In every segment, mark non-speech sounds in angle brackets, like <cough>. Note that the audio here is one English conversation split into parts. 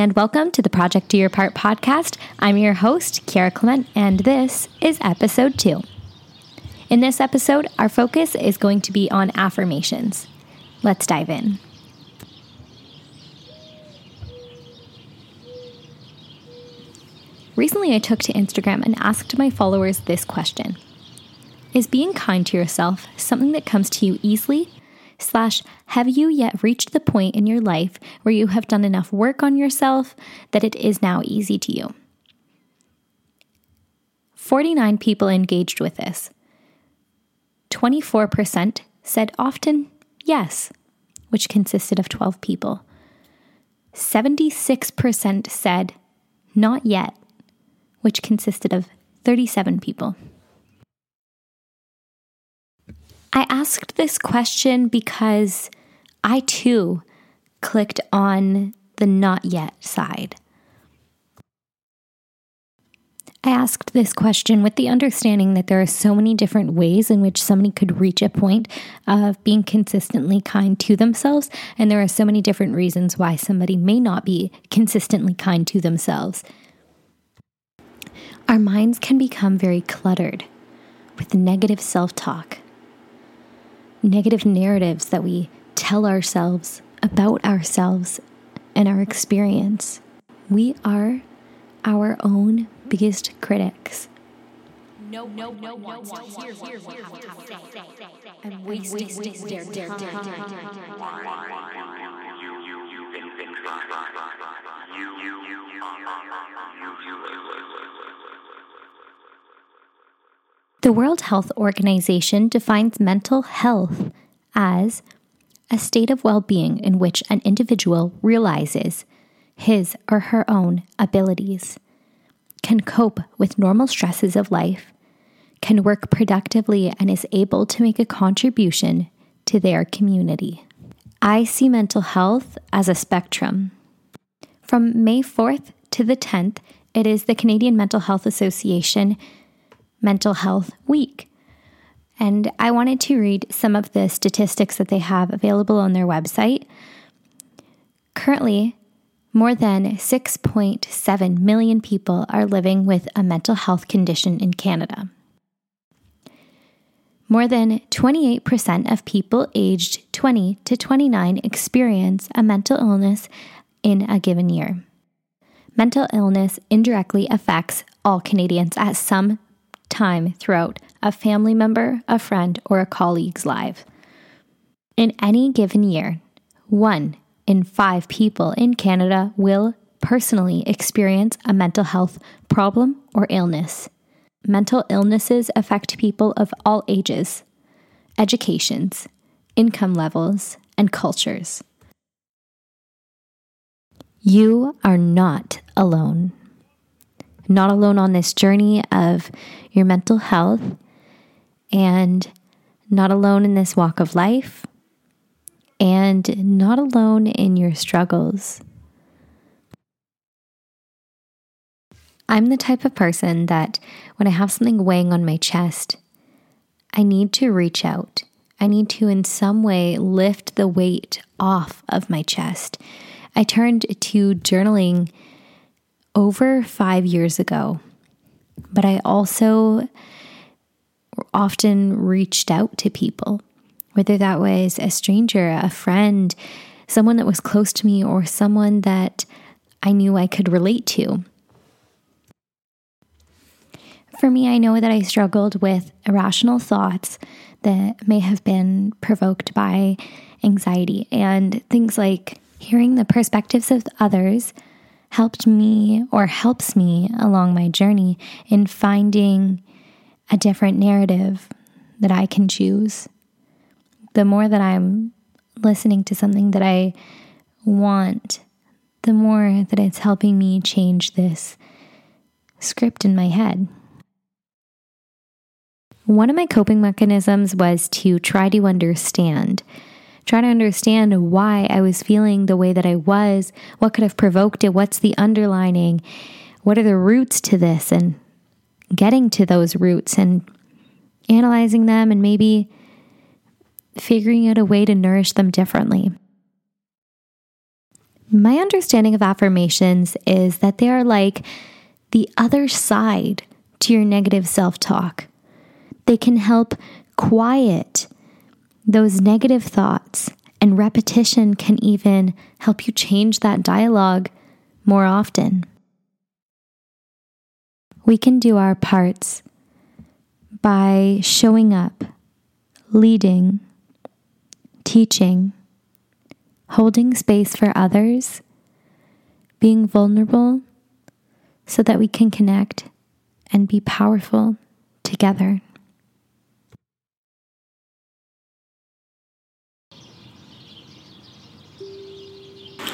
and welcome to the Project Do Your Part podcast. I'm your host, Kiara Clement, and this is episode two. In this episode, our focus is going to be on affirmations. Let's dive in. Recently, I took to Instagram and asked my followers this question Is being kind to yourself something that comes to you easily? Slash, have you yet reached the point in your life where you have done enough work on yourself that it is now easy to you? 49 people engaged with this. 24% said often yes, which consisted of 12 people. 76% said not yet, which consisted of 37 people. I asked this question because I too clicked on the not yet side. I asked this question with the understanding that there are so many different ways in which somebody could reach a point of being consistently kind to themselves, and there are so many different reasons why somebody may not be consistently kind to themselves. Our minds can become very cluttered with negative self talk, negative narratives that we tell ourselves about ourselves and our experience. We are our own biggest critics. No, no, no, no, no, hear what you have to say. And wasting their time. The World Health Organization defines mental health as a state of well being in which an individual realizes his or her own abilities, can cope with normal stresses of life, can work productively, and is able to make a contribution to their community. I see mental health as a spectrum. From May 4th to the 10th, it is the Canadian Mental Health Association Mental Health Week. And I wanted to read some of the statistics that they have available on their website. Currently, more than 6.7 million people are living with a mental health condition in Canada. More than 28% of people aged 20 to 29 experience a mental illness in a given year. Mental illness indirectly affects all Canadians at some time throughout a family member, a friend, or a colleague's life. In any given year, one in five people in Canada will personally experience a mental health problem or illness. Mental illnesses affect people of all ages, educations, income levels, and cultures. You are not alone not alone on this journey of your mental health and not alone in this walk of life and not alone in your struggles. I'm the type of person that when I have something weighing on my chest, I need to reach out. I need to, in some way, lift the weight off of my chest. I turned to journaling over five years ago, but I also often reached out to people, whether that was a stranger, a friend, someone that was close to me, or someone that I knew I could relate to. For me, I know that I struggled with irrational thoughts that may have been provoked by anxiety and things like hearing the perspectives of others helped me or helps me along my journey in finding a different narrative that I can choose. The more that I'm listening to something that I want, the more that it's helping me change this script in my head. One of my coping mechanisms was to try to understand try to understand why I was feeling the way that I was, what could have provoked it, what's the underlining, what are the roots to this, and getting to those roots and analyzing them and maybe figuring out a way to nourish them differently. My understanding of affirmations is that they are like the other side to your negative self talk. They can help quiet those negative thoughts, and repetition can even help you change that dialogue more often. We can do our parts by showing up, leading, teaching holding space for others, being vulnerable so that we can connect and be powerful together.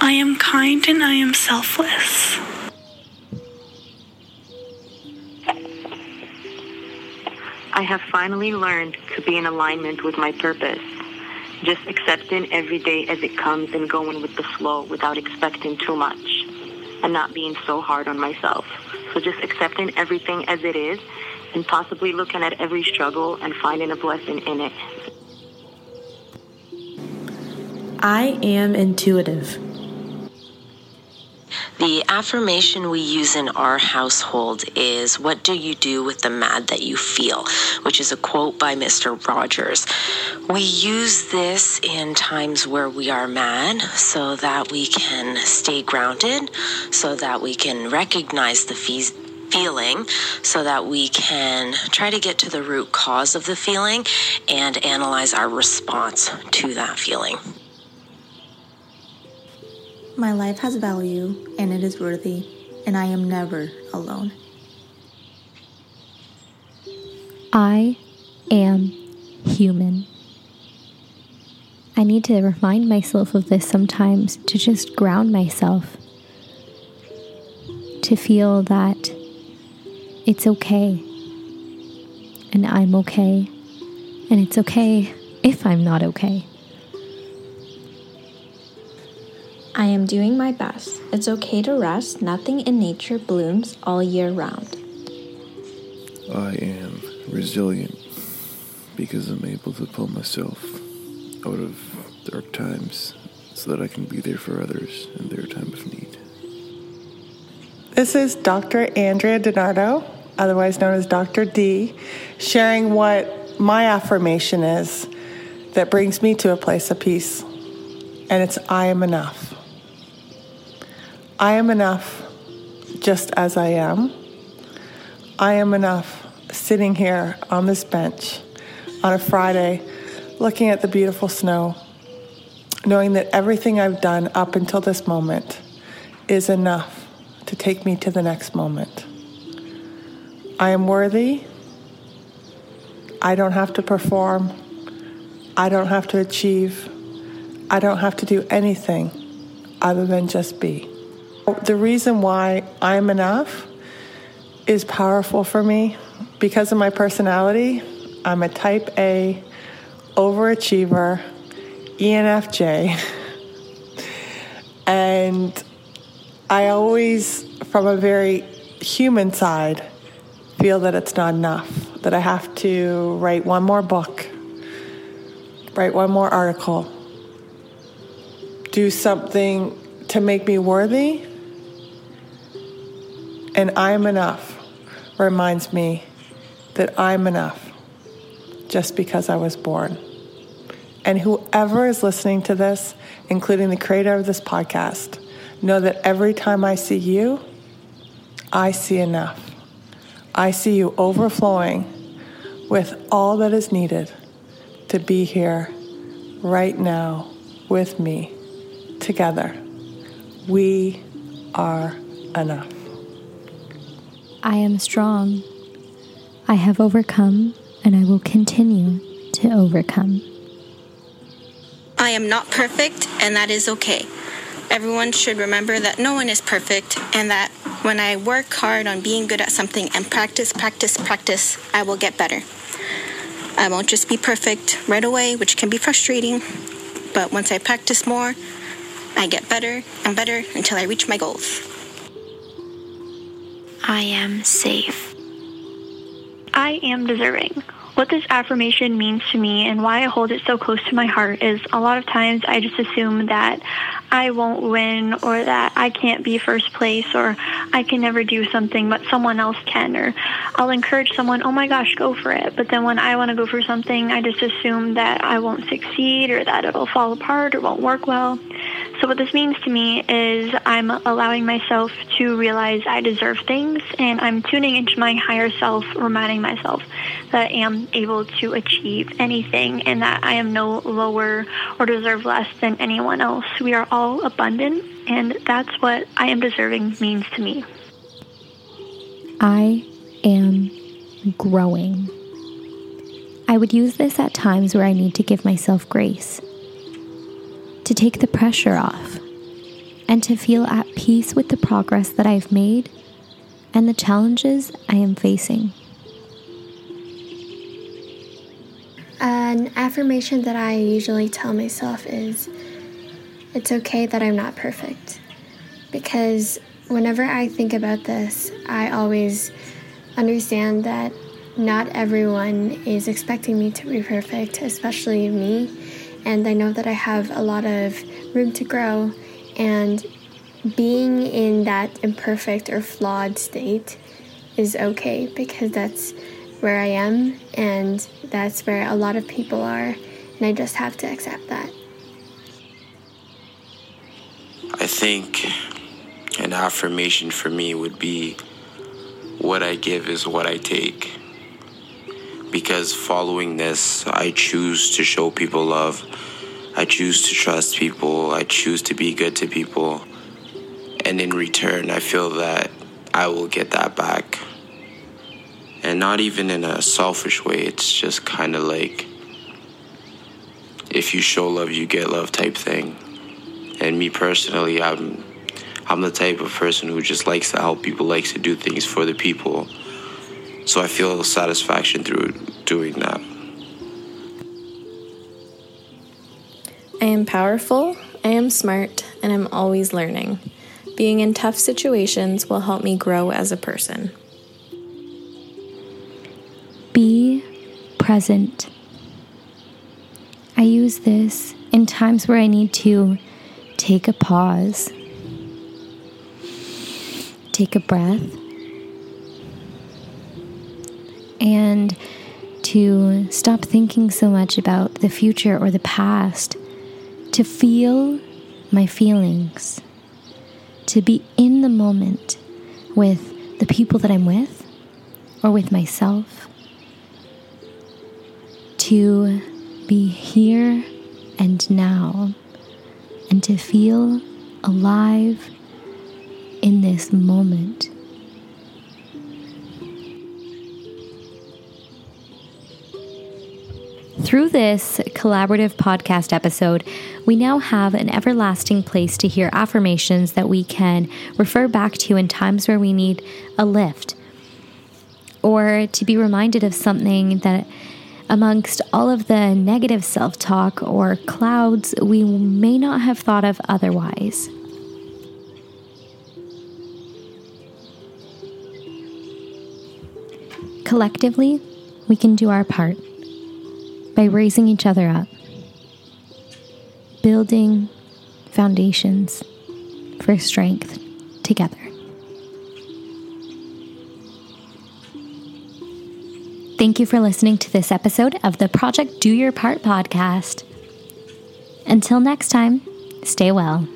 I am kind and I am selfless. I have finally learned to be in alignment with my purpose just accepting every day as it comes and going with the flow without expecting too much and not being so hard on myself. So just accepting everything as it is and possibly looking at every struggle and finding a blessing in it. I am intuitive. The affirmation we use in our household is, What do you do with the mad that you feel? which is a quote by Mr. Rogers. We use this in times where we are mad so that we can stay grounded, so that we can recognize the fees feeling so that we can try to get to the root cause of the feeling and analyze our response to that feeling. My life has value and it is worthy, and I am never alone. I am human. I need to remind myself of this sometimes to just ground myself, to feel that it's okay and I'm okay, and it's okay if I'm not okay. Am doing my best. It's okay to rest. Nothing in nature blooms all year round. I am resilient because I'm able to pull myself out of dark times so that I can be there for others in their time of need. This is Dr. Andrea DiNardo, otherwise known as Dr. D, sharing what my affirmation is that brings me to a place of peace. And it's I am enough. I am enough just as I am. I am enough sitting here on this bench on a Friday looking at the beautiful snow, knowing that everything I've done up until this moment is enough to take me to the next moment. I am worthy. I don't have to perform. I don't have to achieve. I don't have to do anything other than just be. The reason why I'm enough is powerful for me because of my personality. I'm a type A overachiever, ENFJ. <laughs> and I always, from a very human side, feel that it's not enough, that I have to write one more book, write one more article, do something to make me worthy and I'm enough reminds me that I'm enough just because I was born. And whoever is listening to this, including the creator of this podcast, know that every time I see you, I see enough. I see you overflowing with all that is needed to be here right now with me together. We are enough. I am strong. I have overcome and I will continue to overcome. I am not perfect, and that is okay. Everyone should remember that no one is perfect, and that when I work hard on being good at something and practice, practice, practice, I will get better. I won't just be perfect right away, which can be frustrating, but once I practice more, I get better and better until I reach my goals. I am safe. I am deserving. What this affirmation means to me and why I hold it so close to my heart is a lot of times I just assume that I won't win or that I can't be first place or I can never do something but someone else can or I'll encourage someone, "Oh my gosh, go for it." But then when I want to go for something, I just assume that I won't succeed or that it'll fall apart or won't work well. So what this means to me is I'm allowing myself to realize I deserve things and I'm tuning into my higher self, reminding myself that I am able to achieve anything and that I am no lower or deserve less than anyone else. We are all abundant and that's what I am deserving means to me. I am growing. I would use this at times where I need to give myself grace, to take the pressure off, and to feel at peace with the progress that I've made and the challenges I am facing. An affirmation that I usually tell myself is it's okay that I'm not perfect. Because whenever I think about this, I always understand that not everyone is expecting me to be perfect, especially me. And I know that I have a lot of room to grow. And being in that imperfect or flawed state is okay because that's where I am and that's where a lot of people are. And I just have to accept that. I think an affirmation for me would be what I give is what I take. Because following this, I choose to show people love. I choose to trust people. I choose to be good to people. And in return, I feel that I will get that back. And not even in a selfish way, it's just kind of like if you show love, you get love type thing. And me personally, I'm I'm the type of person who just likes to help people, likes to do things for the people. So I feel satisfaction through doing that. I am powerful, I am smart, and I'm always learning. Being in tough situations will help me grow as a person. Be present. I use this in times where I need to take a pause take a breath and to stop thinking so much about the future or the past, to feel my feelings, to be in the moment with the people that I'm with or with myself, to be here and now, and to feel alive in this moment. Through this collaborative podcast episode, we now have an everlasting place to hear affirmations that we can refer back to in times where we need a lift or to be reminded of something that amongst all of the negative self talk or clouds we may not have thought of otherwise. Collectively, we can do our part by raising each other up, building foundations for strength together. Thank you for listening to this episode of the Project Do Your Part podcast. Until next time, stay well.